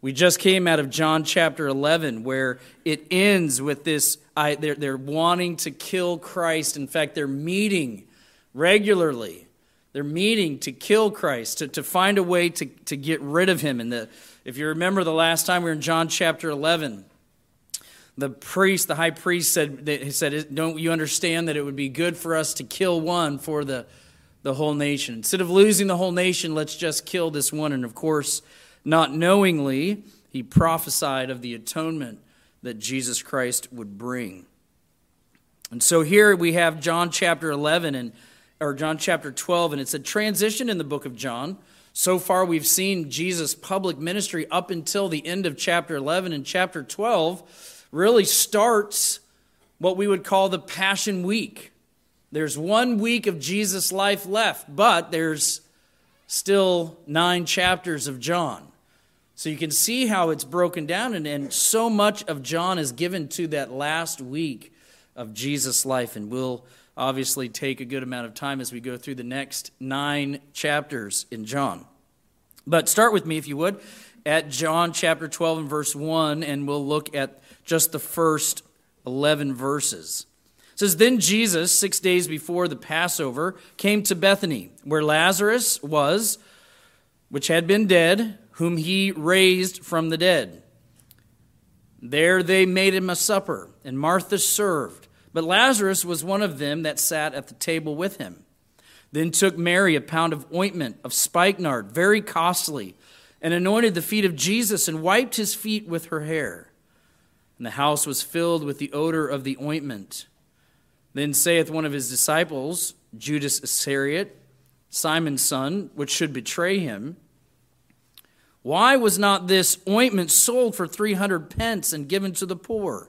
We just came out of John chapter 11, where it ends with this I, they're, they're wanting to kill Christ. In fact, they're meeting regularly. They're meeting to kill Christ, to, to find a way to, to get rid of him. And the, if you remember the last time we were in John chapter 11, the priest, the high priest, said, he said, Don't you understand that it would be good for us to kill one for the, the whole nation? Instead of losing the whole nation, let's just kill this one. And of course, not knowingly, he prophesied of the atonement that Jesus Christ would bring. And so here we have John chapter 11 and or John chapter 12 and it's a transition in the book of John. So far we've seen Jesus public ministry up until the end of chapter 11 and chapter 12 really starts what we would call the passion week. There's one week of Jesus' life left, but there's still 9 chapters of John. So you can see how it's broken down, and, and so much of John is given to that last week of Jesus' life. And we'll obviously take a good amount of time as we go through the next nine chapters in John. But start with me, if you would, at John chapter 12 and verse 1, and we'll look at just the first 11 verses. It says, Then Jesus, six days before the Passover, came to Bethany, where Lazarus was, which had been dead whom he raised from the dead. There they made him a supper, and Martha served. But Lazarus was one of them that sat at the table with him. Then took Mary a pound of ointment of spikenard, very costly, and anointed the feet of Jesus and wiped his feet with her hair. And the house was filled with the odor of the ointment. Then saith one of his disciples, Judas Iscariot, Simon's son, which should betray him, why was not this ointment sold for 300 pence and given to the poor?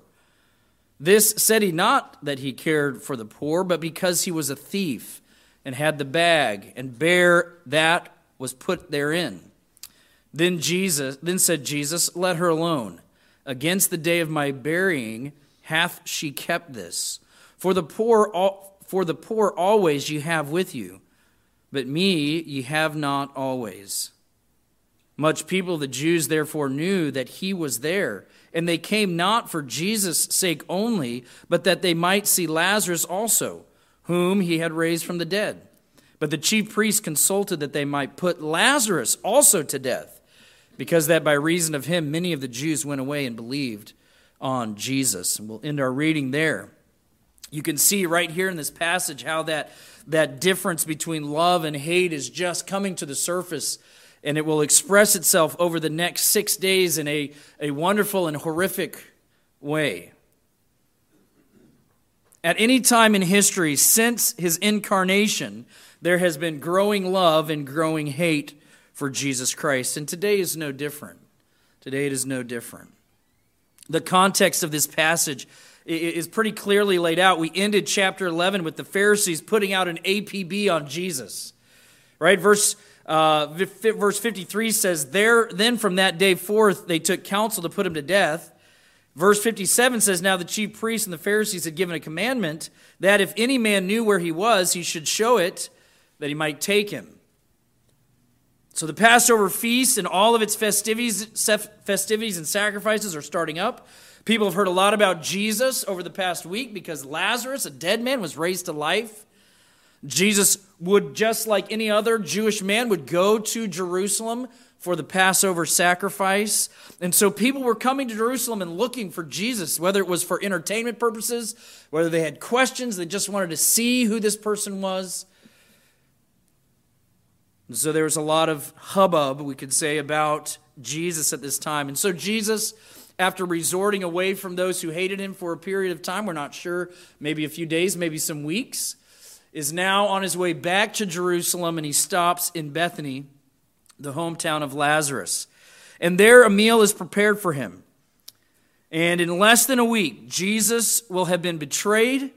This said he not that he cared for the poor, but because he was a thief and had the bag and bare that was put therein. Then Jesus then said Jesus, let her alone. Against the day of my burying hath she kept this. For the poor for the poor always ye have with you, but me ye have not always. Much people, the Jews, therefore knew that he was there. And they came not for Jesus' sake only, but that they might see Lazarus also, whom he had raised from the dead. But the chief priests consulted that they might put Lazarus also to death, because that by reason of him many of the Jews went away and believed on Jesus. And we'll end our reading there. You can see right here in this passage how that, that difference between love and hate is just coming to the surface and it will express itself over the next six days in a, a wonderful and horrific way. At any time in history since his incarnation, there has been growing love and growing hate for Jesus Christ. And today is no different. Today it is no different. The context of this passage is pretty clearly laid out. We ended chapter 11 with the Pharisees putting out an APB on Jesus. Right? Verse uh, verse 53 says, there, Then from that day forth they took counsel to put him to death. Verse 57 says, Now the chief priests and the Pharisees had given a commandment that if any man knew where he was, he should show it, that he might take him. So the Passover feast and all of its festivities, festivities and sacrifices are starting up. People have heard a lot about Jesus over the past week because Lazarus, a dead man, was raised to life. Jesus would, just like any other Jewish man, would go to Jerusalem for the Passover sacrifice. And so people were coming to Jerusalem and looking for Jesus, whether it was for entertainment purposes, whether they had questions, they just wanted to see who this person was. And so there was a lot of hubbub, we could say, about Jesus at this time. And so Jesus, after resorting away from those who hated him for a period of time, we're not sure, maybe a few days, maybe some weeks, is now on his way back to Jerusalem and he stops in Bethany, the hometown of Lazarus. And there a meal is prepared for him. And in less than a week, Jesus will have been betrayed,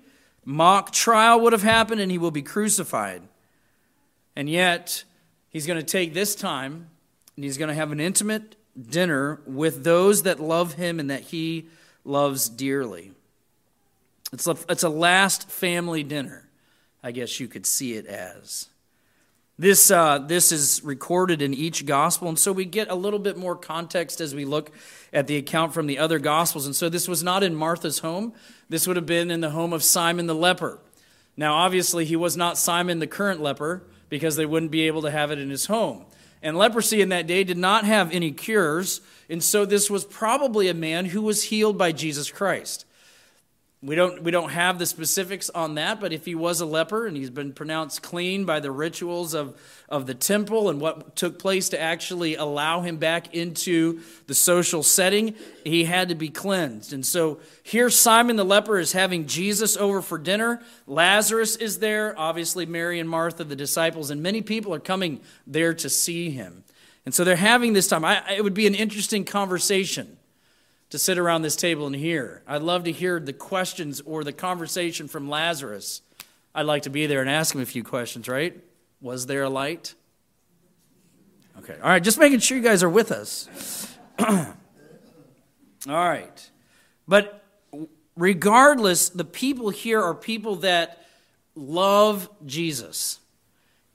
mock trial would have happened, and he will be crucified. And yet, he's going to take this time and he's going to have an intimate dinner with those that love him and that he loves dearly. It's a, it's a last family dinner. I guess you could see it as. This, uh, this is recorded in each gospel, and so we get a little bit more context as we look at the account from the other gospels. And so this was not in Martha's home, this would have been in the home of Simon the leper. Now, obviously, he was not Simon the current leper because they wouldn't be able to have it in his home. And leprosy in that day did not have any cures, and so this was probably a man who was healed by Jesus Christ. We don't, we don't have the specifics on that, but if he was a leper and he's been pronounced clean by the rituals of, of the temple and what took place to actually allow him back into the social setting, he had to be cleansed. And so here Simon the leper is having Jesus over for dinner. Lazarus is there, obviously, Mary and Martha, the disciples, and many people are coming there to see him. And so they're having this time. I, it would be an interesting conversation to sit around this table and hear. I'd love to hear the questions or the conversation from Lazarus. I'd like to be there and ask him a few questions, right? Was there a light? Okay. All right, just making sure you guys are with us. All right. But regardless, the people here are people that love Jesus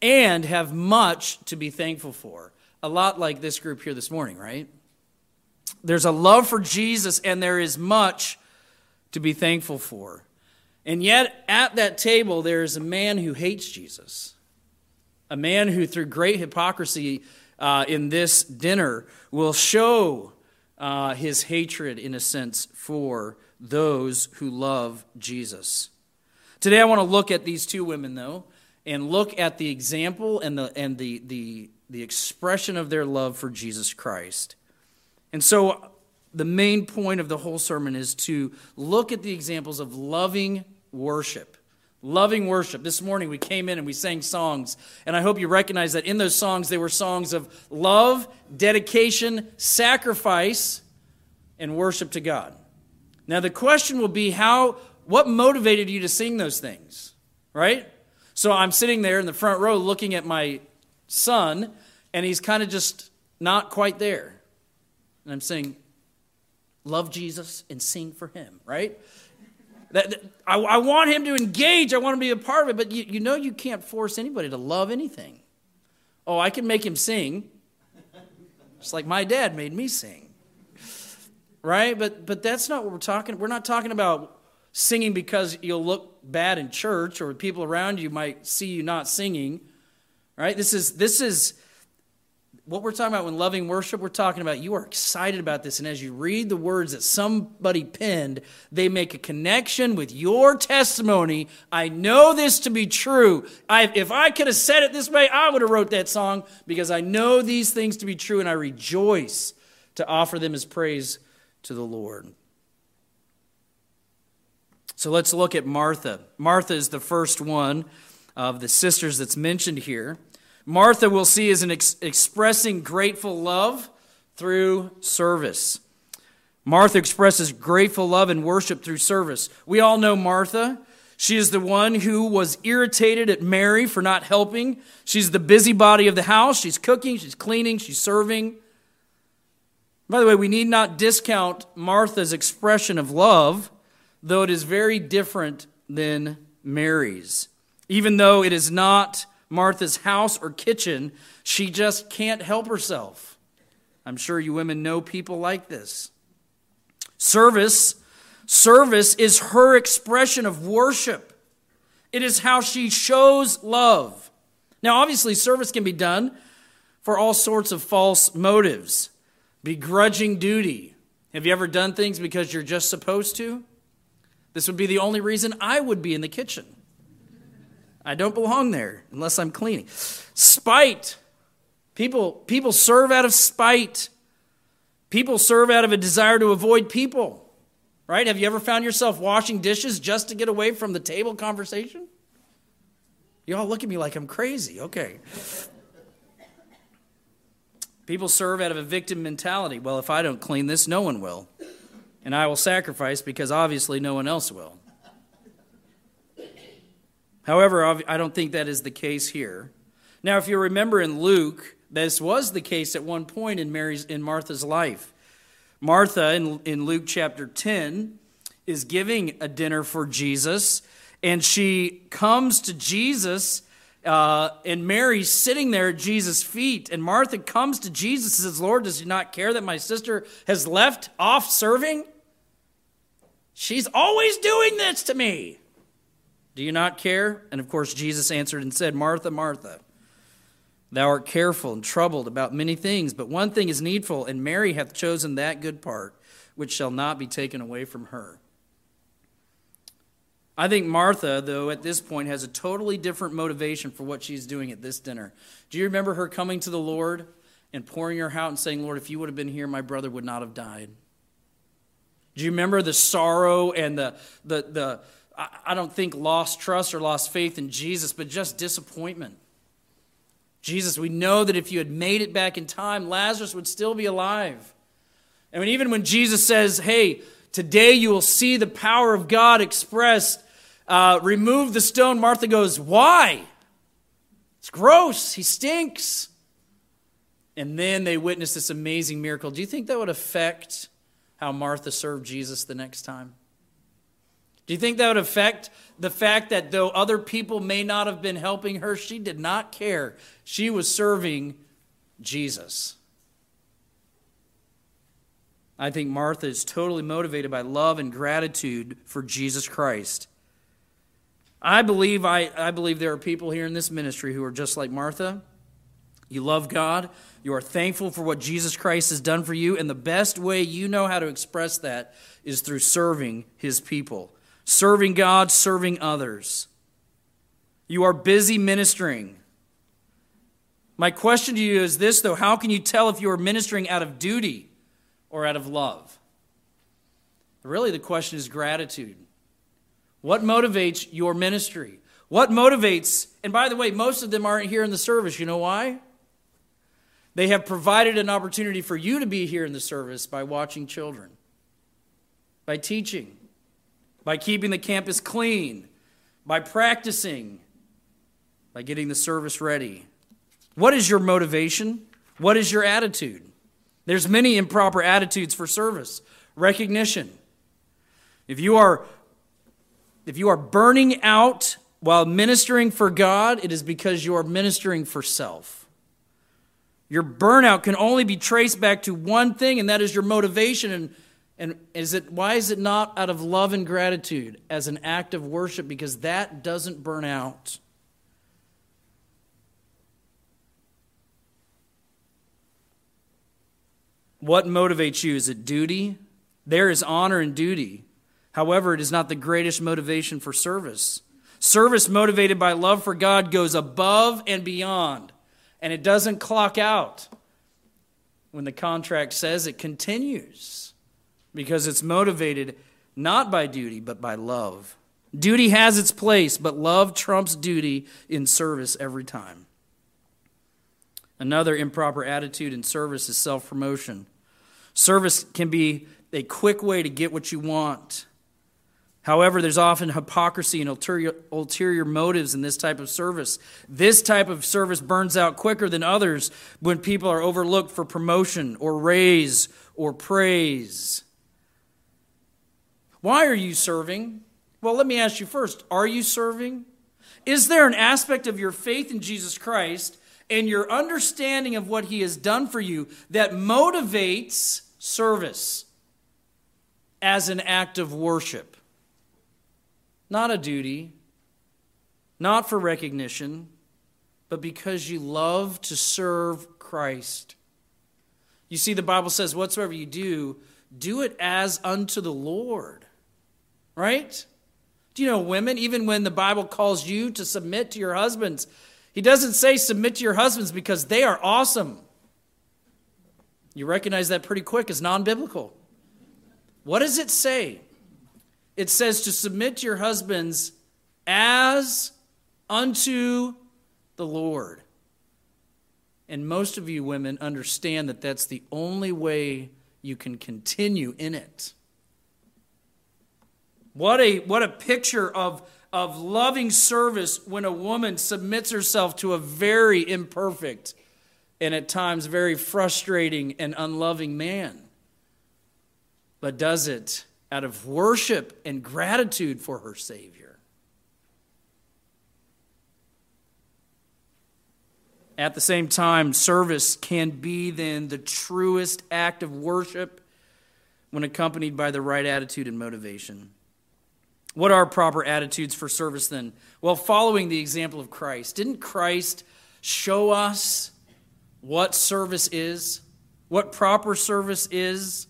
and have much to be thankful for. A lot like this group here this morning, right? There's a love for Jesus, and there is much to be thankful for. And yet, at that table, there is a man who hates Jesus. A man who, through great hypocrisy uh, in this dinner, will show uh, his hatred, in a sense, for those who love Jesus. Today, I want to look at these two women, though, and look at the example and the, and the, the, the expression of their love for Jesus Christ. And so, the main point of the whole sermon is to look at the examples of loving worship. Loving worship. This morning we came in and we sang songs, and I hope you recognize that in those songs they were songs of love, dedication, sacrifice, and worship to God. Now the question will be how what motivated you to sing those things? Right? So I'm sitting there in the front row looking at my son, and he's kind of just not quite there. And I'm saying, love Jesus and sing for him, right? That, that I, I, want him to engage. I want to be a part of it, but you, you know you can't force anybody to love anything. Oh, I can make him sing, just like my dad made me sing, right? But but that's not what we're talking. We're not talking about singing because you'll look bad in church or people around you might see you not singing, right? This is this is what we're talking about when loving worship, we're talking about you are excited about this. And as you read the words that somebody penned, they make a connection with your testimony. I know this to be true. I, if I could have said it this way, I would have wrote that song because I know these things to be true and I rejoice to offer them as praise to the Lord. So let's look at Martha. Martha is the first one of the sisters that's mentioned here. Martha, we'll see, is an ex- expressing grateful love through service. Martha expresses grateful love and worship through service. We all know Martha. She is the one who was irritated at Mary for not helping. She's the busybody of the house. She's cooking, she's cleaning, she's serving. By the way, we need not discount Martha's expression of love, though it is very different than Mary's. Even though it is not Martha's house or kitchen. She just can't help herself. I'm sure you women know people like this. Service, service is her expression of worship. It is how she shows love. Now, obviously, service can be done for all sorts of false motives. Begrudging duty. Have you ever done things because you're just supposed to? This would be the only reason I would be in the kitchen. I don't belong there unless I'm cleaning. Spite. People, people serve out of spite. People serve out of a desire to avoid people. Right? Have you ever found yourself washing dishes just to get away from the table conversation? You all look at me like I'm crazy. Okay. People serve out of a victim mentality. Well, if I don't clean this, no one will. And I will sacrifice because obviously no one else will. However, I don't think that is the case here. Now, if you remember in Luke, this was the case at one point in Mary's in Martha's life. Martha in, in Luke chapter 10 is giving a dinner for Jesus, and she comes to Jesus Uh, and Mary's sitting there at Jesus' feet. And Martha comes to Jesus and says, Lord, does he not care that my sister has left off serving? She's always doing this to me. Do you not care? And of course, Jesus answered and said, Martha, Martha, thou art careful and troubled about many things, but one thing is needful, and Mary hath chosen that good part, which shall not be taken away from her. I think Martha, though, at this point has a totally different motivation for what she's doing at this dinner. Do you remember her coming to the Lord and pouring her out and saying, Lord, if you would have been here, my brother would not have died? Do you remember the sorrow and the, the, the I don't think lost trust or lost faith in Jesus, but just disappointment? Jesus, we know that if you had made it back in time, Lazarus would still be alive. I mean, even when Jesus says, Hey, today you will see the power of God expressed uh, remove the stone. Martha goes, Why? It's gross. He stinks. And then they witness this amazing miracle. Do you think that would affect how Martha served Jesus the next time? Do you think that would affect the fact that though other people may not have been helping her, she did not care? She was serving Jesus. I think Martha is totally motivated by love and gratitude for Jesus Christ. I believe, I, I believe there are people here in this ministry who are just like Martha. You love God. You are thankful for what Jesus Christ has done for you. And the best way you know how to express that is through serving his people, serving God, serving others. You are busy ministering. My question to you is this, though how can you tell if you are ministering out of duty or out of love? Really, the question is gratitude. What motivates your ministry? What motivates, and by the way, most of them aren't here in the service. You know why? They have provided an opportunity for you to be here in the service by watching children, by teaching, by keeping the campus clean, by practicing, by getting the service ready. What is your motivation? What is your attitude? There's many improper attitudes for service. Recognition. If you are if you are burning out while ministering for God, it is because you are ministering for self. Your burnout can only be traced back to one thing, and that is your motivation. And, and is it, why is it not out of love and gratitude as an act of worship? Because that doesn't burn out. What motivates you? Is it duty? There is honor and duty. However, it is not the greatest motivation for service. Service motivated by love for God goes above and beyond, and it doesn't clock out. When the contract says it continues, because it's motivated not by duty, but by love. Duty has its place, but love trumps duty in service every time. Another improper attitude in service is self promotion. Service can be a quick way to get what you want. However, there's often hypocrisy and ulterior, ulterior, motives in this type of service. This type of service burns out quicker than others when people are overlooked for promotion or raise or praise. Why are you serving? Well, let me ask you first are you serving? Is there an aspect of your faith in Jesus Christ and your understanding of what he has done for you that motivates service as an act of worship? not a duty, not for recognition, but because you love to serve Christ. You see, the Bible says, whatsoever you do, do it as unto the Lord. Right? Do you know, women, even when the Bible calls you to submit to your husbands, he doesn't say submit to your husbands because they are awesome. You recognize that pretty quick as non biblical. What does it say? it says to submit to your husbands as unto the Lord. And most of you women understand that that's the only way you can continue in it. What a, what a picture of, of loving service when a woman submits herself to a very imperfect and at times very frustrating and unloving man, but does it out of worship and gratitude for her Savior. At the same time, service can be then the truest act of worship when accompanied by the right attitude and motivation. What are proper attitudes for service then? Well, following the example of Christ. Didn't Christ show us what service is, what proper service is,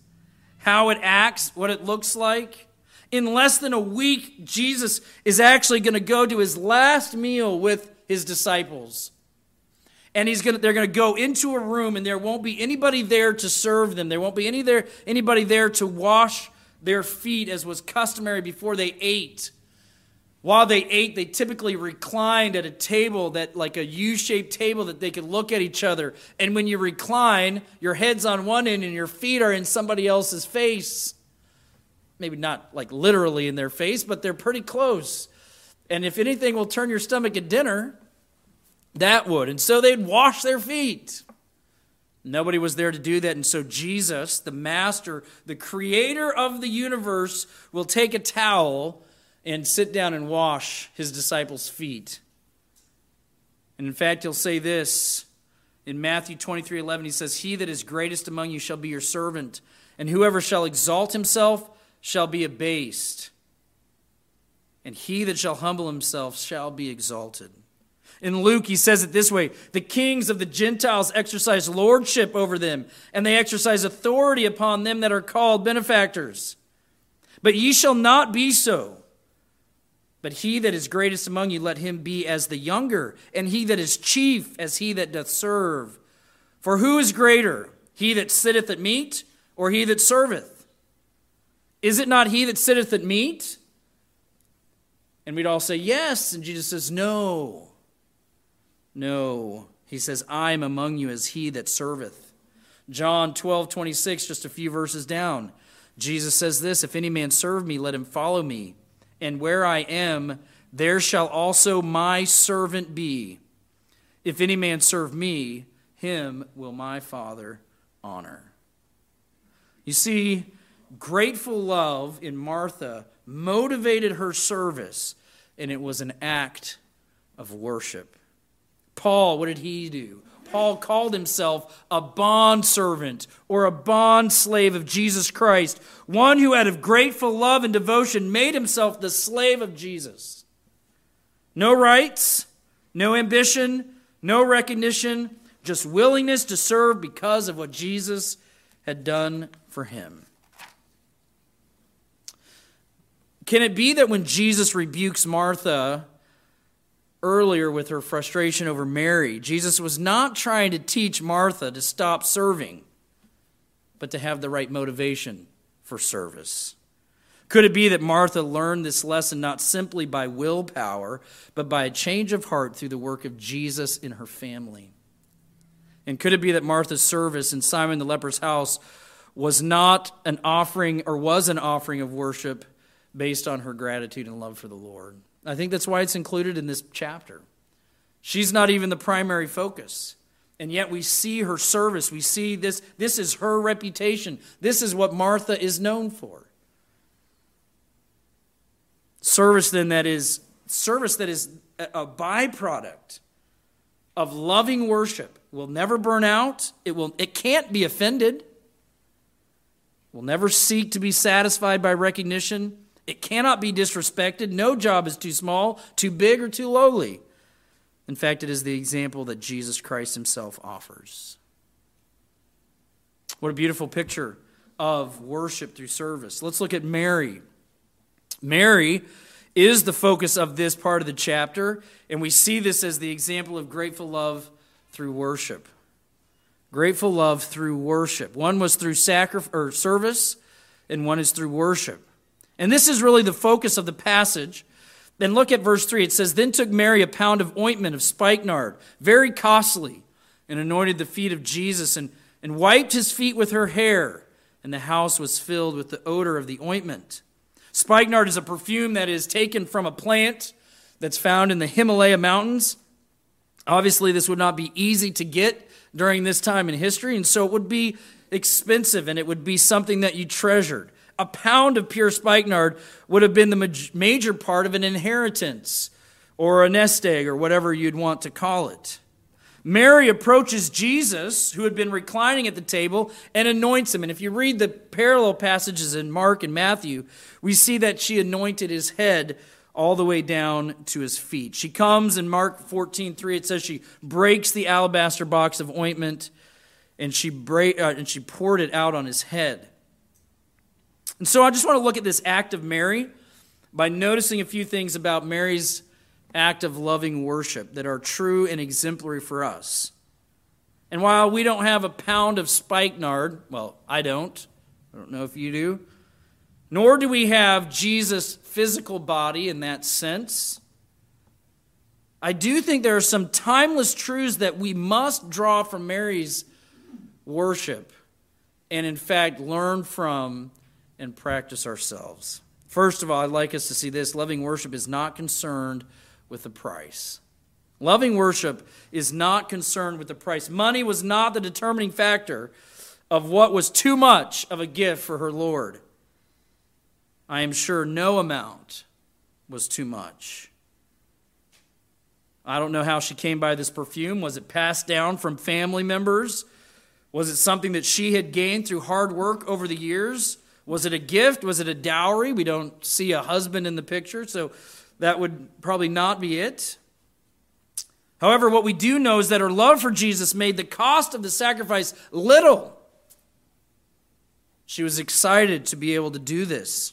how it acts, what it looks like? In less than a week, Jesus is actually going to go to his last meal with his disciples. And he's gonna, they're going to go into a room, and there won't be anybody there to serve them. There won't be any there, anybody there to wash their feet, as was customary before they ate. While they ate, they typically reclined at a table that, like a U shaped table, that they could look at each other. And when you recline, your head's on one end and your feet are in somebody else's face maybe not like literally in their face, but they're pretty close. And if anything will turn your stomach at dinner, that would. And so they'd wash their feet. Nobody was there to do that. And so Jesus, the master, the creator of the universe, will take a towel and sit down and wash his disciples' feet. And in fact, he'll say this in Matthew 23 11. He says, He that is greatest among you shall be your servant, and whoever shall exalt himself shall be abased, and he that shall humble himself shall be exalted. In Luke, he says it this way The kings of the Gentiles exercise lordship over them, and they exercise authority upon them that are called benefactors. But ye shall not be so. But he that is greatest among you, let him be as the younger, and he that is chief as he that doth serve. For who is greater, he that sitteth at meat, or he that serveth? Is it not he that sitteth at meat? And we'd all say, Yes. And Jesus says, No. No. He says, I am among you as he that serveth. John 12, 26, just a few verses down. Jesus says this If any man serve me, let him follow me. And where I am, there shall also my servant be. If any man serve me, him will my Father honor. You see, grateful love in Martha motivated her service, and it was an act of worship. Paul, what did he do? Paul called himself a bond servant or a bond slave of Jesus Christ, one who out of grateful love and devotion made himself the slave of Jesus. No rights, no ambition, no recognition, just willingness to serve because of what Jesus had done for him. Can it be that when Jesus rebukes Martha earlier with her frustration over Mary, Jesus was not trying to teach Martha to stop serving, but to have the right motivation for service? Could it be that Martha learned this lesson not simply by willpower, but by a change of heart through the work of Jesus in her family? And could it be that Martha's service in Simon the leper's house was not an offering or was an offering of worship? based on her gratitude and love for the Lord. I think that's why it's included in this chapter. She's not even the primary focus. And yet we see her service. We see this. This is her reputation. This is what Martha is known for. Service, then, that is service that is a byproduct of loving worship will never burn out. It will it can't be offended. Will never seek to be satisfied by recognition. It cannot be disrespected. No job is too small, too big, or too lowly. In fact, it is the example that Jesus Christ himself offers. What a beautiful picture of worship through service. Let's look at Mary. Mary is the focus of this part of the chapter, and we see this as the example of grateful love through worship. Grateful love through worship. One was through sacrifice or service, and one is through worship. And this is really the focus of the passage. Then look at verse 3. It says, Then took Mary a pound of ointment of spikenard, very costly, and anointed the feet of Jesus, and, and wiped his feet with her hair. And the house was filled with the odor of the ointment. Spikenard is a perfume that is taken from a plant that's found in the Himalaya mountains. Obviously, this would not be easy to get during this time in history, and so it would be expensive and it would be something that you treasured a pound of pure spikenard would have been the major part of an inheritance or a nest egg or whatever you'd want to call it. Mary approaches Jesus, who had been reclining at the table, and anoints him. And if you read the parallel passages in Mark and Matthew, we see that she anointed his head all the way down to his feet. She comes in Mark 14 3, it says she breaks the alabaster box of ointment and she, uh, and she poured it out on his head. And so I just want to look at this act of Mary by noticing a few things about Mary's act of loving worship that are true and exemplary for us. And while we don't have a pound of spikenard, well, I don't. I don't know if you do. Nor do we have Jesus' physical body in that sense. I do think there are some timeless truths that we must draw from Mary's worship and, in fact, learn from and practice ourselves. First of all, I'd like us to see this loving worship is not concerned with the price. Loving worship is not concerned with the price. Money was not the determining factor of what was too much of a gift for her Lord. I am sure no amount was too much. I don't know how she came by this perfume. Was it passed down from family members? Was it something that she had gained through hard work over the years? Was it a gift? Was it a dowry? We don't see a husband in the picture, so that would probably not be it. However, what we do know is that her love for Jesus made the cost of the sacrifice little. She was excited to be able to do this.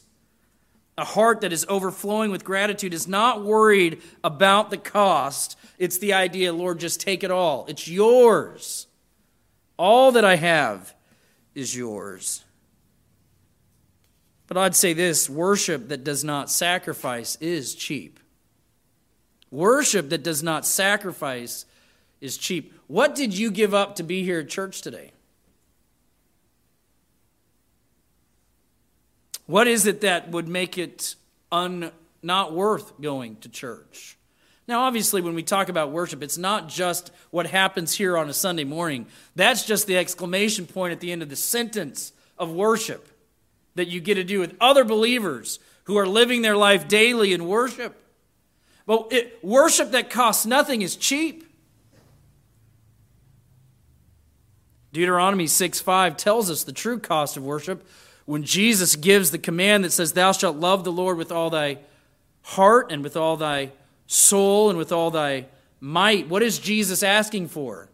A heart that is overflowing with gratitude is not worried about the cost. It's the idea, Lord, just take it all. It's yours. All that I have is yours. But I'd say this worship that does not sacrifice is cheap. Worship that does not sacrifice is cheap. What did you give up to be here at church today? What is it that would make it un, not worth going to church? Now, obviously, when we talk about worship, it's not just what happens here on a Sunday morning. That's just the exclamation point at the end of the sentence of worship that you get to do with other believers who are living their life daily in worship. But it, worship that costs nothing is cheap. Deuteronomy 6 5 tells us the true cost of worship when Jesus gives the command that says, Thou shalt love the Lord with all thy heart and with all thy soul and with all thy might. What is Jesus asking for?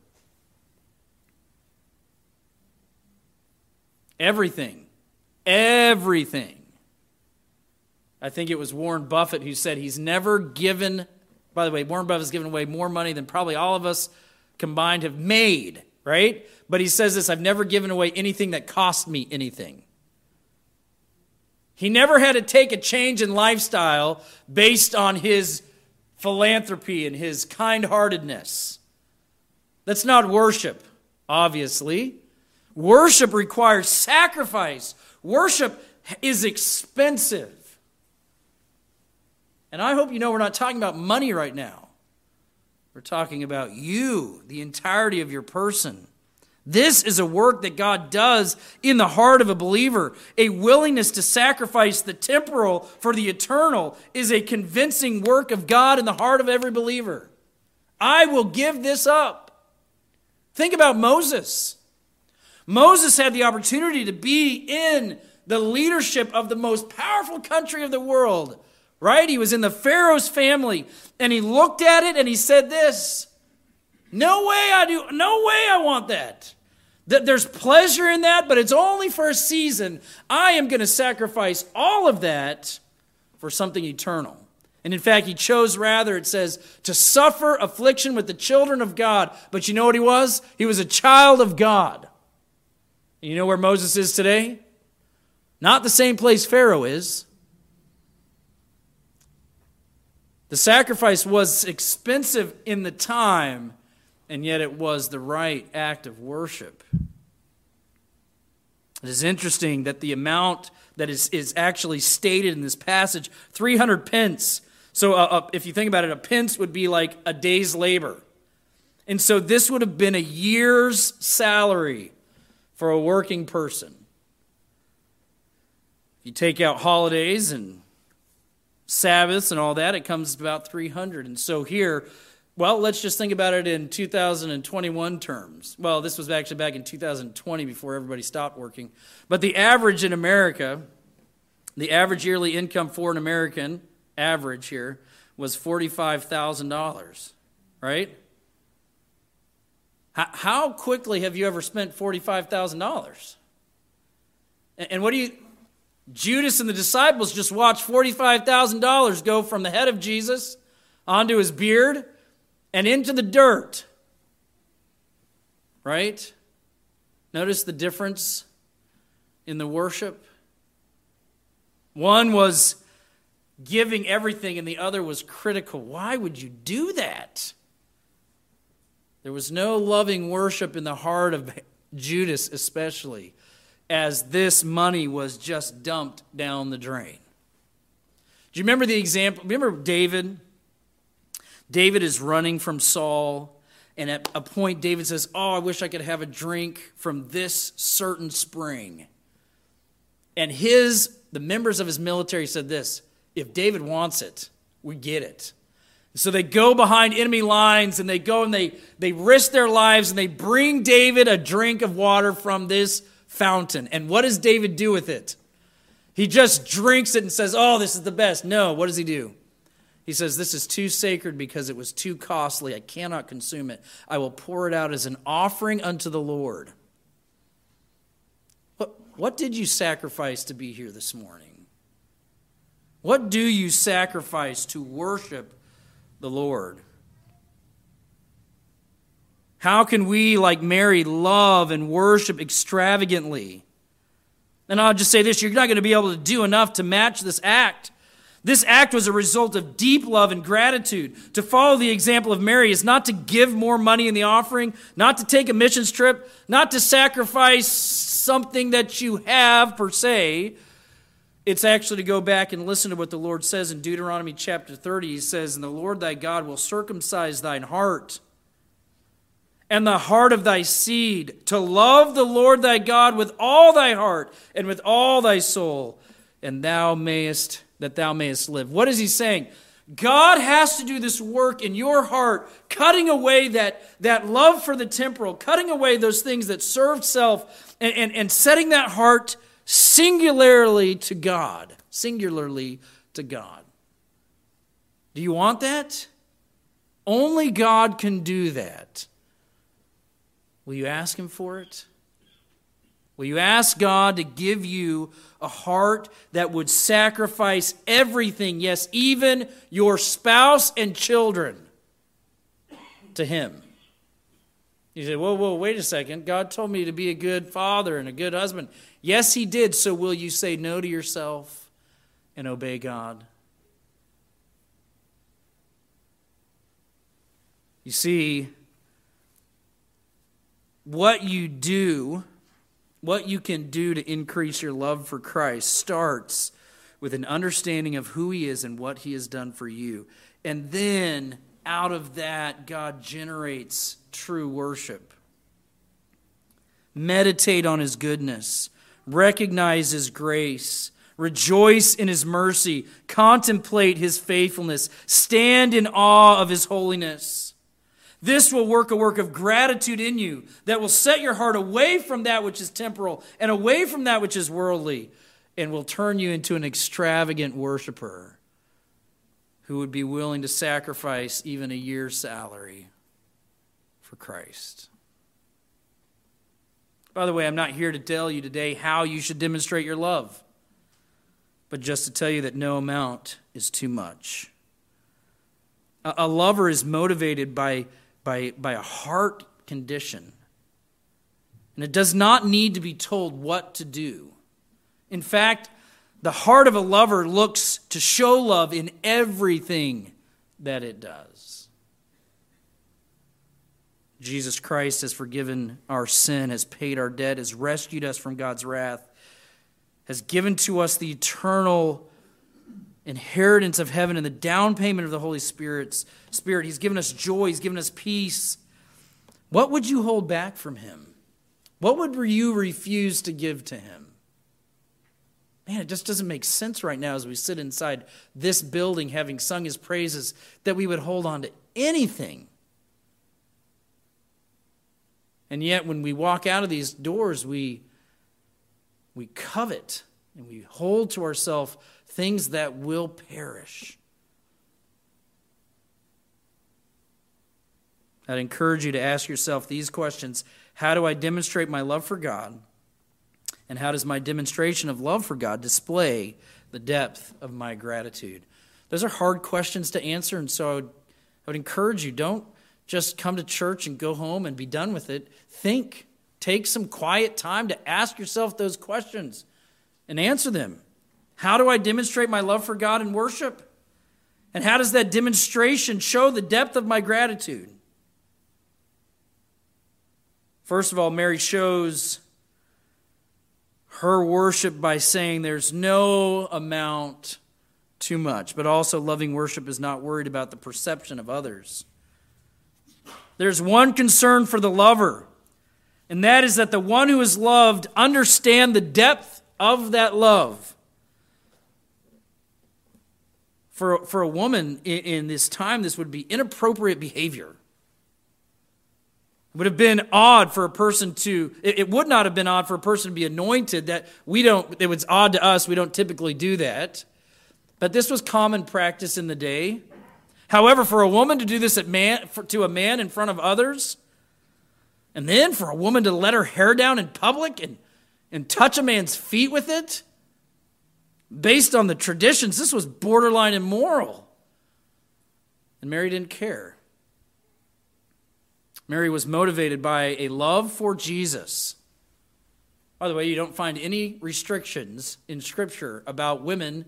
Everything. Everything. I think it was Warren Buffett who said he's never given, by the way, Warren Buffett's given away more money than probably all of us combined have made, right? But he says this I've never given away anything that cost me anything. He never had to take a change in lifestyle based on his philanthropy and his kind heartedness. That's not worship, obviously. Worship requires sacrifice, worship is expensive. And I hope you know we're not talking about money right now. We're talking about you, the entirety of your person. This is a work that God does in the heart of a believer. A willingness to sacrifice the temporal for the eternal is a convincing work of God in the heart of every believer. I will give this up. Think about Moses. Moses had the opportunity to be in the leadership of the most powerful country of the world, right? He was in the Pharaoh's family, and he looked at it and he said this No way I do, no way I want that. That there's pleasure in that, but it's only for a season. I am going to sacrifice all of that for something eternal. And in fact, he chose rather, it says, to suffer affliction with the children of God. But you know what he was? He was a child of God. You know where Moses is today? Not the same place Pharaoh is. The sacrifice was expensive in the time, and yet it was the right act of worship. It is interesting that the amount that is, is actually stated in this passage 300 pence. So, uh, uh, if you think about it, a pence would be like a day's labor. And so, this would have been a year's salary for a working person. If you take out holidays and Sabbaths and all that, it comes to about 300. And so here, Well, let's just think about it in 2021 terms. Well, this was actually back in 2020 before everybody stopped working. But the average in America, the average yearly income for an American, average here, was $45,000, right? How quickly have you ever spent $45,000? And what do you, Judas and the disciples just watched $45,000 go from the head of Jesus onto his beard and into the dirt. Right? Notice the difference in the worship. One was giving everything, and the other was critical. Why would you do that? There was no loving worship in the heart of Judas, especially, as this money was just dumped down the drain. Do you remember the example? Remember David? David is running from Saul, and at a point, David says, Oh, I wish I could have a drink from this certain spring. And his, the members of his military said this if David wants it, we get it. So they go behind enemy lines and they go and they, they risk their lives and they bring David a drink of water from this fountain. And what does David do with it? He just drinks it and says, Oh, this is the best. No, what does he do? He says, This is too sacred because it was too costly. I cannot consume it. I will pour it out as an offering unto the Lord. What, what did you sacrifice to be here this morning? What do you sacrifice to worship the Lord? How can we, like Mary, love and worship extravagantly? And I'll just say this you're not going to be able to do enough to match this act. This act was a result of deep love and gratitude. To follow the example of Mary is not to give more money in the offering, not to take a missions trip, not to sacrifice something that you have per se. It's actually to go back and listen to what the Lord says in Deuteronomy chapter 30. He says, And the Lord thy God will circumcise thine heart and the heart of thy seed, to love the Lord thy God with all thy heart and with all thy soul, and thou mayest that thou mayest live. What is he saying? God has to do this work in your heart, cutting away that, that love for the temporal, cutting away those things that serve self, and, and, and setting that heart singularly to God. Singularly to God. Do you want that? Only God can do that. Will you ask Him for it? Will you ask God to give you a heart that would sacrifice everything, yes, even your spouse and children, to Him? You say, whoa, whoa, wait a second. God told me to be a good father and a good husband. Yes, He did. So will you say no to yourself and obey God? You see, what you do what you can do to increase your love for Christ starts with an understanding of who He is and what He has done for you. And then out of that, God generates true worship. Meditate on His goodness, recognize His grace, rejoice in His mercy, contemplate His faithfulness, stand in awe of His holiness. This will work a work of gratitude in you that will set your heart away from that which is temporal and away from that which is worldly and will turn you into an extravagant worshiper who would be willing to sacrifice even a year's salary for Christ. By the way, I'm not here to tell you today how you should demonstrate your love, but just to tell you that no amount is too much. A lover is motivated by by, by a heart condition. And it does not need to be told what to do. In fact, the heart of a lover looks to show love in everything that it does. Jesus Christ has forgiven our sin, has paid our debt, has rescued us from God's wrath, has given to us the eternal inheritance of heaven and the down payment of the Holy Spirit's Spirit. He's given us joy, He's given us peace. What would you hold back from Him? What would you refuse to give to Him? Man, it just doesn't make sense right now as we sit inside this building having sung His praises that we would hold on to anything. And yet, when we walk out of these doors, we, we covet and we hold to ourselves things that will perish. I'd encourage you to ask yourself these questions How do I demonstrate my love for God? And how does my demonstration of love for God display the depth of my gratitude? Those are hard questions to answer, and so I would, I would encourage you don't just come to church and go home and be done with it. Think. Take some quiet time to ask yourself those questions and answer them. How do I demonstrate my love for God in worship? And how does that demonstration show the depth of my gratitude? First of all, Mary shows her worship by saying there's no amount too much, but also loving worship is not worried about the perception of others. There's one concern for the lover, and that is that the one who is loved understand the depth of that love. For, for a woman in, in this time, this would be inappropriate behavior. It would have been odd for a person to, it, would not have been odd for a person to be anointed that we don't, it was odd to us, we don't typically do that. But this was common practice in the day. However, for a woman to do this at man, for, to a man in front of others, and then for a woman to let her hair down in public and, and touch a man's feet with it, based on the traditions, this was borderline immoral. And Mary didn't care. Mary was motivated by a love for Jesus. By the way, you don't find any restrictions in Scripture about women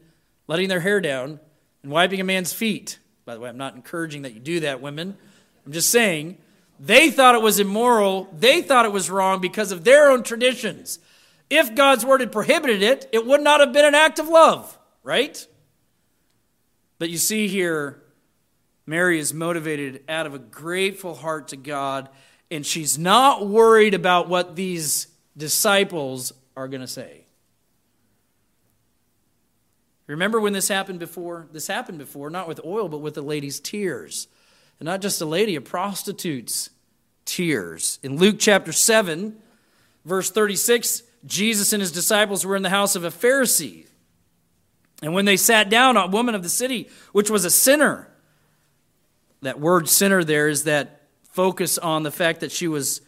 letting their hair down and wiping a man's feet. By the way, I'm not encouraging that you do that, women. I'm just saying they thought it was immoral, they thought it was wrong because of their own traditions. If God's word had prohibited it, it would not have been an act of love, right? But you see here, Mary is motivated out of a grateful heart to God, and she's not worried about what these disciples are going to say. Remember when this happened before? This happened before, not with oil, but with the lady's tears. And not just a lady, a prostitute's tears. In Luke chapter 7, verse 36, Jesus and his disciples were in the house of a Pharisee. And when they sat down, a woman of the city, which was a sinner, that word sinner there is that focus on the fact that she was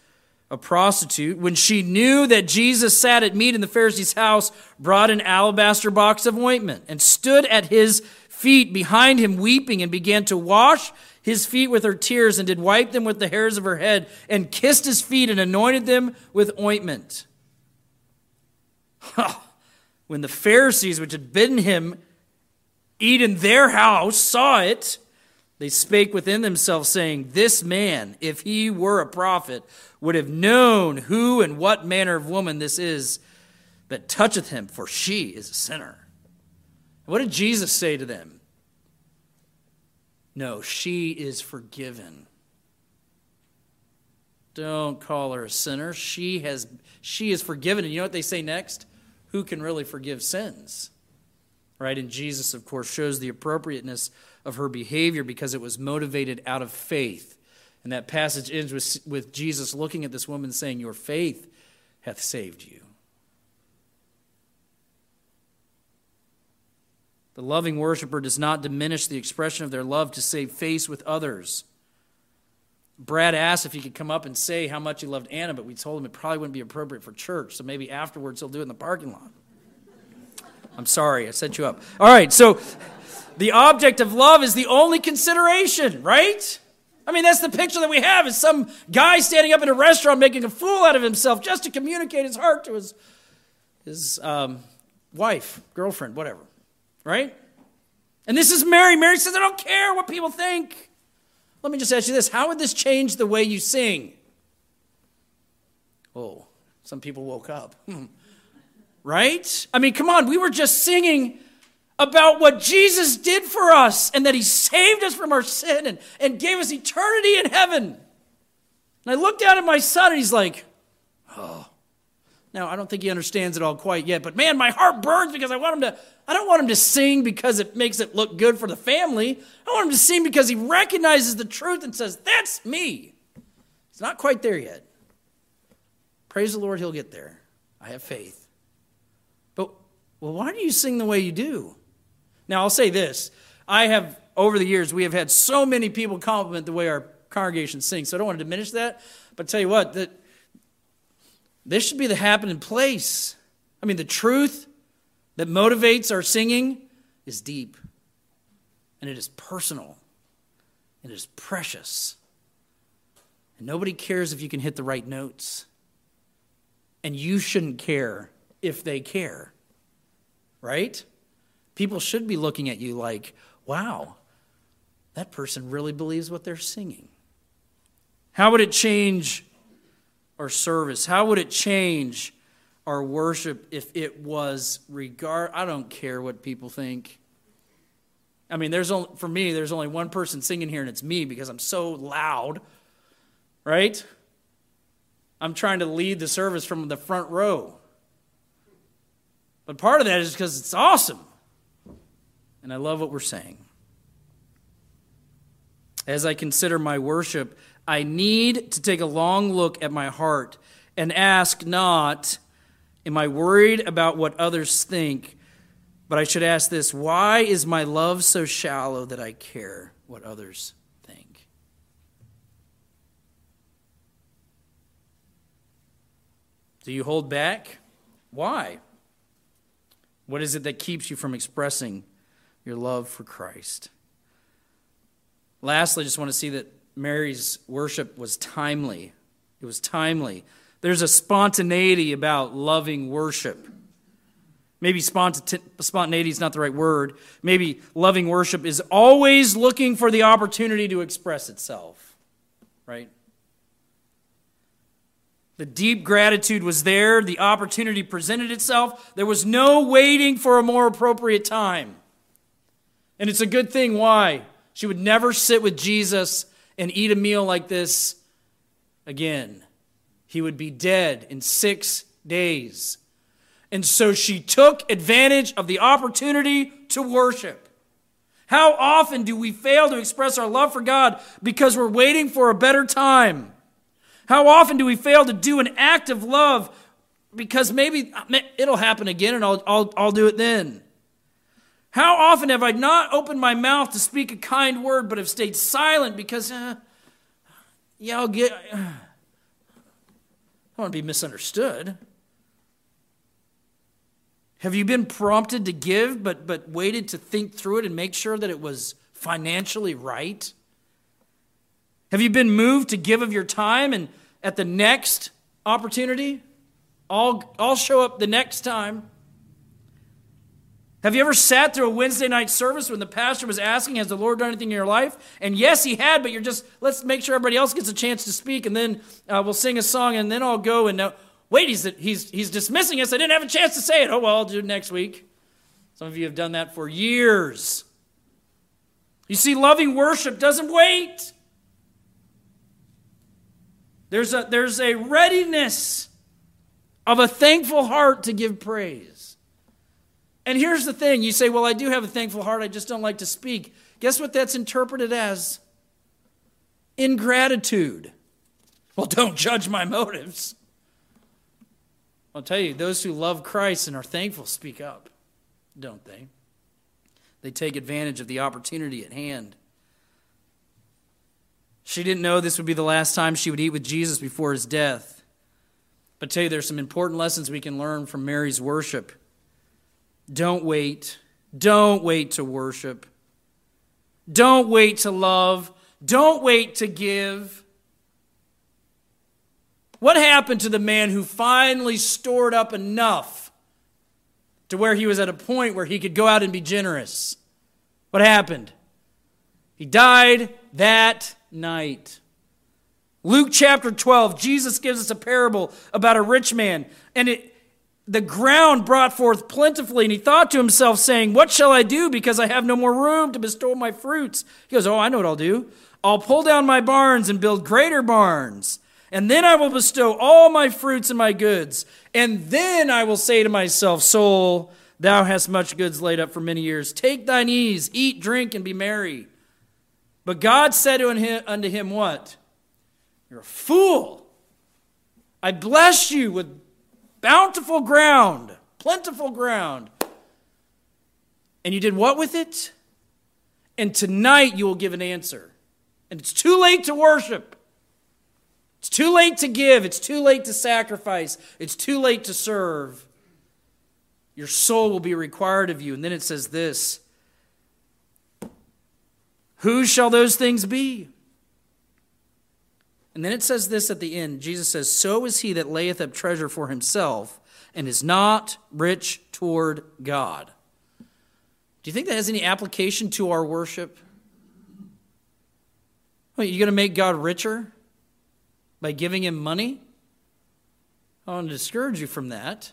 a prostitute, when she knew that Jesus sat at meat in the Pharisee's house, brought an alabaster box of ointment and stood at his feet behind him, weeping, and began to wash his feet with her tears, and did wipe them with the hairs of her head, and kissed his feet and anointed them with ointment. when the Pharisees, which had bidden him eat in their house, saw it, they spake within themselves, saying, This man, if he were a prophet, would have known who and what manner of woman this is that toucheth him, for she is a sinner. What did Jesus say to them? No, she is forgiven. Don't call her a sinner. She has she is forgiven. And you know what they say next? Who can really forgive sins? Right? And Jesus, of course, shows the appropriateness of her behavior because it was motivated out of faith. And that passage ends with, with Jesus looking at this woman saying, Your faith hath saved you. The loving worshiper does not diminish the expression of their love to save face with others. Brad asked if he could come up and say how much he loved Anna, but we told him it probably wouldn't be appropriate for church, so maybe afterwards he'll do it in the parking lot. I'm sorry, I set you up. All right, so the object of love is the only consideration, right? I mean, that's the picture that we have is some guy standing up in a restaurant making a fool out of himself just to communicate his heart to his, his um, wife, girlfriend, whatever, right? And this is Mary. Mary says, I don't care what people think. Let me just ask you this how would this change the way you sing? Oh, some people woke up. right? I mean, come on, we were just singing about what Jesus did for us and that he saved us from our sin and, and gave us eternity in heaven. And I looked down at my son and he's like, oh. Now, I don't think he understands it all quite yet, but man, my heart burns because I want him to, I don't want him to sing because it makes it look good for the family. I want him to sing because he recognizes the truth and says, That's me. He's not quite there yet. Praise the Lord, he'll get there. I have faith. But, well, why do you sing the way you do? Now, I'll say this. I have, over the years, we have had so many people compliment the way our congregation sings, so I don't want to diminish that. But tell you what, that this should be the happening place. I mean, the truth that motivates our singing is deep, and it is personal, and it is precious. And nobody cares if you can hit the right notes. And you shouldn't care if they care, right? People should be looking at you like, wow, that person really believes what they're singing. How would it change our service? How would it change our worship if it was regard I don't care what people think. I mean, there's only for me there's only one person singing here and it's me because I'm so loud. Right? I'm trying to lead the service from the front row. But part of that is because it's awesome. And I love what we're saying. As I consider my worship, I need to take a long look at my heart and ask not, Am I worried about what others think? But I should ask this why is my love so shallow that I care what others think? Do you hold back? Why? What is it that keeps you from expressing your love for Christ? Lastly, I just want to see that Mary's worship was timely. It was timely. There's a spontaneity about loving worship. Maybe spontaneity is not the right word. Maybe loving worship is always looking for the opportunity to express itself, right? The deep gratitude was there. The opportunity presented itself. There was no waiting for a more appropriate time. And it's a good thing. Why? She would never sit with Jesus and eat a meal like this again. He would be dead in six days. And so she took advantage of the opportunity to worship. How often do we fail to express our love for God because we're waiting for a better time? How often do we fail to do an act of love because maybe it'll happen again and I'll, I'll, I'll do it then? How often have I not opened my mouth to speak a kind word, but have stayed silent because, uh, yeah, I'll get. Uh, I don't want to be misunderstood. Have you been prompted to give, but, but waited to think through it and make sure that it was financially right? Have you been moved to give of your time and at the next opportunity? I'll, I'll show up the next time. Have you ever sat through a Wednesday night service when the pastor was asking, Has the Lord done anything in your life? And yes, he had, but you're just, let's make sure everybody else gets a chance to speak, and then uh, we'll sing a song, and then I'll go and. Wait, he's, he's, he's dismissing us. I didn't have a chance to say it. Oh, well, I'll do it next week. Some of you have done that for years. You see, loving worship doesn't wait. There's a, there's a readiness of a thankful heart to give praise. And here's the thing you say, Well, I do have a thankful heart, I just don't like to speak. Guess what that's interpreted as? Ingratitude. Well, don't judge my motives. I'll tell you, those who love Christ and are thankful speak up, don't they? They take advantage of the opportunity at hand. She didn't know this would be the last time she would eat with Jesus before his death. But I tell you, there's some important lessons we can learn from Mary's worship. Don't wait. Don't wait to worship. Don't wait to love. Don't wait to give. What happened to the man who finally stored up enough to where he was at a point where he could go out and be generous? What happened? He died that night. Luke chapter 12, Jesus gives us a parable about a rich man. And it, the ground brought forth plentifully, and he thought to himself, saying, What shall I do because I have no more room to bestow my fruits? He goes, Oh, I know what I'll do. I'll pull down my barns and build greater barns, And then I will bestow all my fruits and my goods. And then I will say to myself, Soul, thou hast much goods laid up for many years. Take thine ease, eat, drink, and be merry. But God said unto him, What? You're a fool. I bless you with bountiful ground, plentiful ground. And you did what with it? And tonight you will give an answer. And it's too late to worship. It's too late to give. It's too late to sacrifice. It's too late to serve. Your soul will be required of you. And then it says this Whose shall those things be? And then it says this at the end Jesus says, So is he that layeth up treasure for himself and is not rich toward God. Do you think that has any application to our worship? Are you going to make God richer? by giving him money. I want to discourage you from that,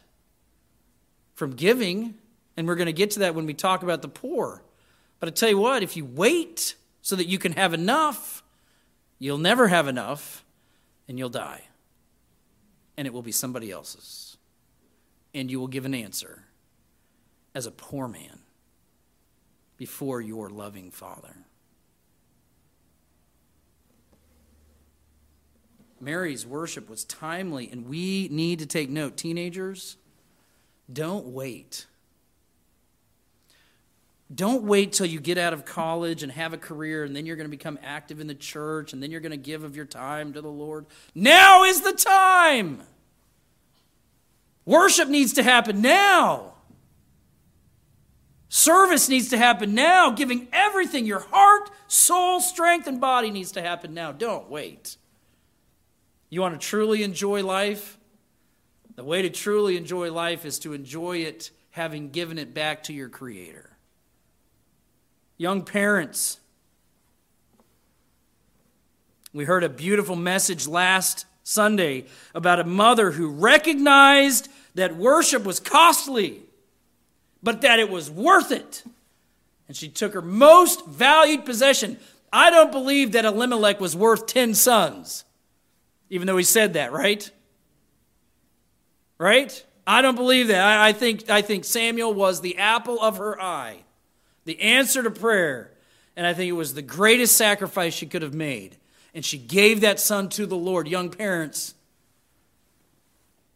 from giving. And we're going to get to that when we talk about the poor. But I tell you what, if you wait so that you can have enough, you'll never have enough and you'll die. And it will be somebody else's. And you will give an answer as a poor man before your loving Father. Mary's worship was timely, and we need to take note. Teenagers, don't wait. Don't wait till you get out of college and have a career, and then you're going to become active in the church, and then you're going to give of your time to the Lord. Now is the time. Worship needs to happen now. Service needs to happen now. Giving everything, your heart, soul, strength, and body needs to happen now. Don't wait. You want to truly enjoy life? The way to truly enjoy life is to enjoy it having given it back to your Creator. Young parents, we heard a beautiful message last Sunday about a mother who recognized that worship was costly, but that it was worth it. And she took her most valued possession. I don't believe that Elimelech was worth 10 sons even though he said that, right? Right? I don't believe that. I, think, I think Samuel was the apple of her eye, the answer to prayer. And I think it was the greatest sacrifice she could have made. And she gave that son to the Lord. Young parents,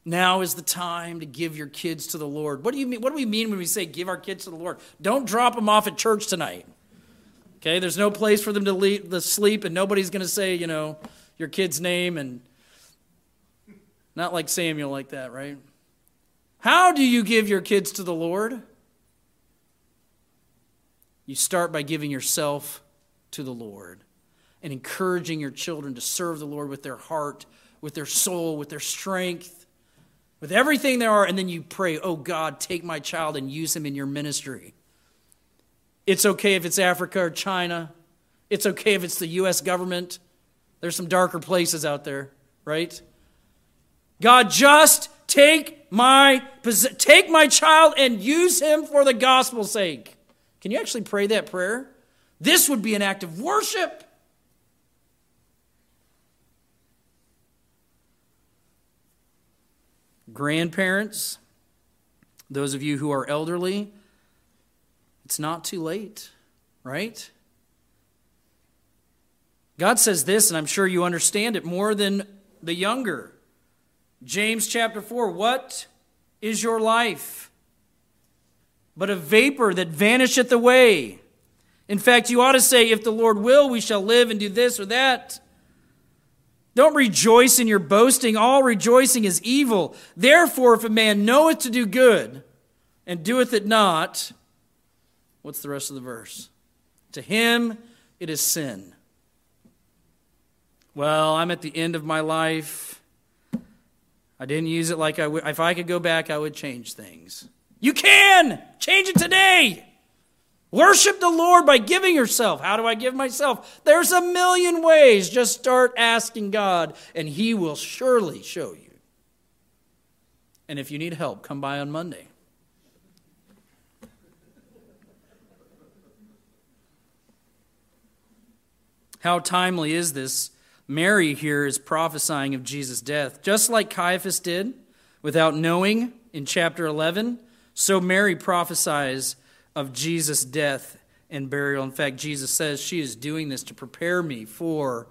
now is the time to give your kids to the Lord. What do you mean? What do we mean when we say give our kids to the Lord? Don't drop them off at church tonight. Okay, there's no place for them to, leave, sleep, and nobody's going to say, you know, your kid's name and not like Samuel like that, right? How do you give your kids to the Lord? You start by giving yourself to the Lord and encouraging your children to serve the Lord with their heart, with their soul, with their strength, with everything they are. And then you pray, Oh God, take my child and use him in your ministry. It's okay if it's Africa or China. It's okay if it's the U.S. government. There's some darker places out there, right? God, just take my take my child and use him for the gospel's sake. Can you actually pray that prayer? This would be an act of worship. Grandparents, those of you who are elderly, it's not too late, right? God says this, and I'm sure you understand it more than the younger. James chapter 4 What is your life? But a vapor that vanisheth away. In fact, you ought to say, If the Lord will, we shall live and do this or that. Don't rejoice in your boasting. All rejoicing is evil. Therefore, if a man knoweth to do good and doeth it not, what's the rest of the verse? To him it is sin. Well, I'm at the end of my life. I didn't use it like I would. If I could go back, I would change things. You can! Change it today! Worship the Lord by giving yourself. How do I give myself? There's a million ways. Just start asking God, and He will surely show you. And if you need help, come by on Monday. How timely is this Mary here is prophesying of Jesus' death, just like Caiaphas did without knowing in chapter 11. So Mary prophesies of Jesus' death and burial. In fact, Jesus says she is doing this to prepare me for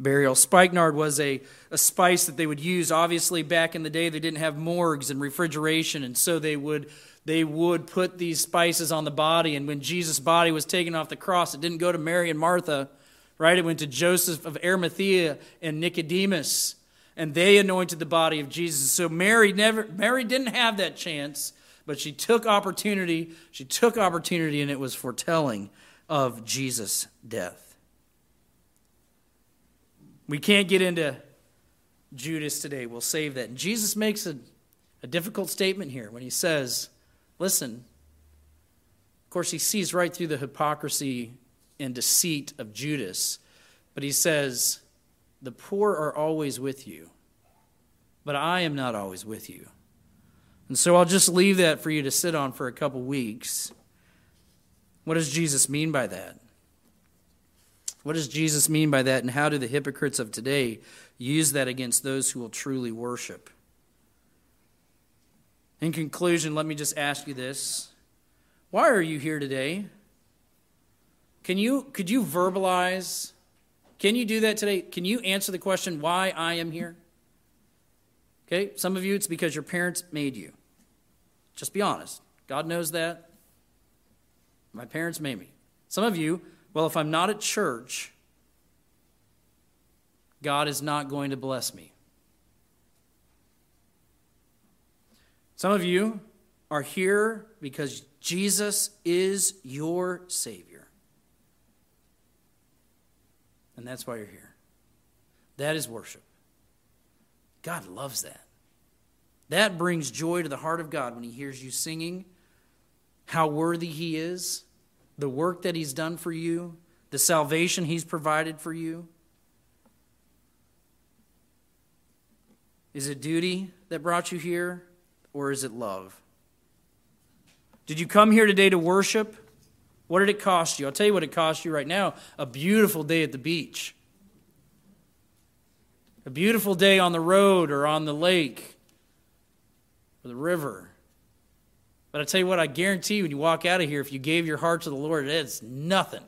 burial. Spikenard was a, a spice that they would use. Obviously, back in the day, they didn't have morgues and refrigeration, and so they would they would put these spices on the body. And when Jesus' body was taken off the cross, it didn't go to Mary and Martha, right? It went to Joseph of Arimathea and Nicodemus, and they anointed the body of Jesus. So Mary never Mary didn't have that chance, but she took opportunity. She took opportunity, and it was foretelling of Jesus' death. We can't get into Judas today. We'll save that. And Jesus makes a, a difficult statement here when he says, Listen, of course, he sees right through the hypocrisy and deceit of Judas, but he says, The poor are always with you, but I am not always with you. And so I'll just leave that for you to sit on for a couple weeks. What does Jesus mean by that? What does Jesus mean by that, and how do the hypocrites of today use that against those who will truly worship? In conclusion, let me just ask you this. Why are you here today? Can you could you verbalize? Can you do that today? Can you answer the question why I am here? Okay, some of you it's because your parents made you. Just be honest. God knows that. My parents made me. Some of you, well, if I'm not at church, God is not going to bless me. Some of you are here because Jesus is your Savior. And that's why you're here. That is worship. God loves that. That brings joy to the heart of God when He hears you singing how worthy He is, the work that He's done for you, the salvation He's provided for you. Is it duty that brought you here? or is it love? Did you come here today to worship? What did it cost you? I'll tell you what it cost you right now a beautiful day at the beach, a beautiful day on the road or on the lake or the river. But I tell you what, I guarantee when you walk out of here, if you gave your heart to the Lord, it's nothing.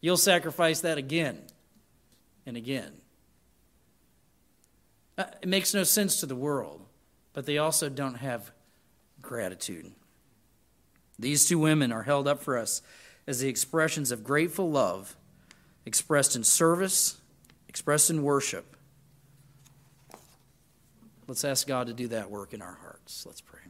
You'll sacrifice that again and again. Uh, it makes no sense to the world but they also don't have gratitude. These two women are held up for us as the expressions of grateful love expressed in service, expressed in worship. Let's ask God to do that work in our hearts. Let's pray.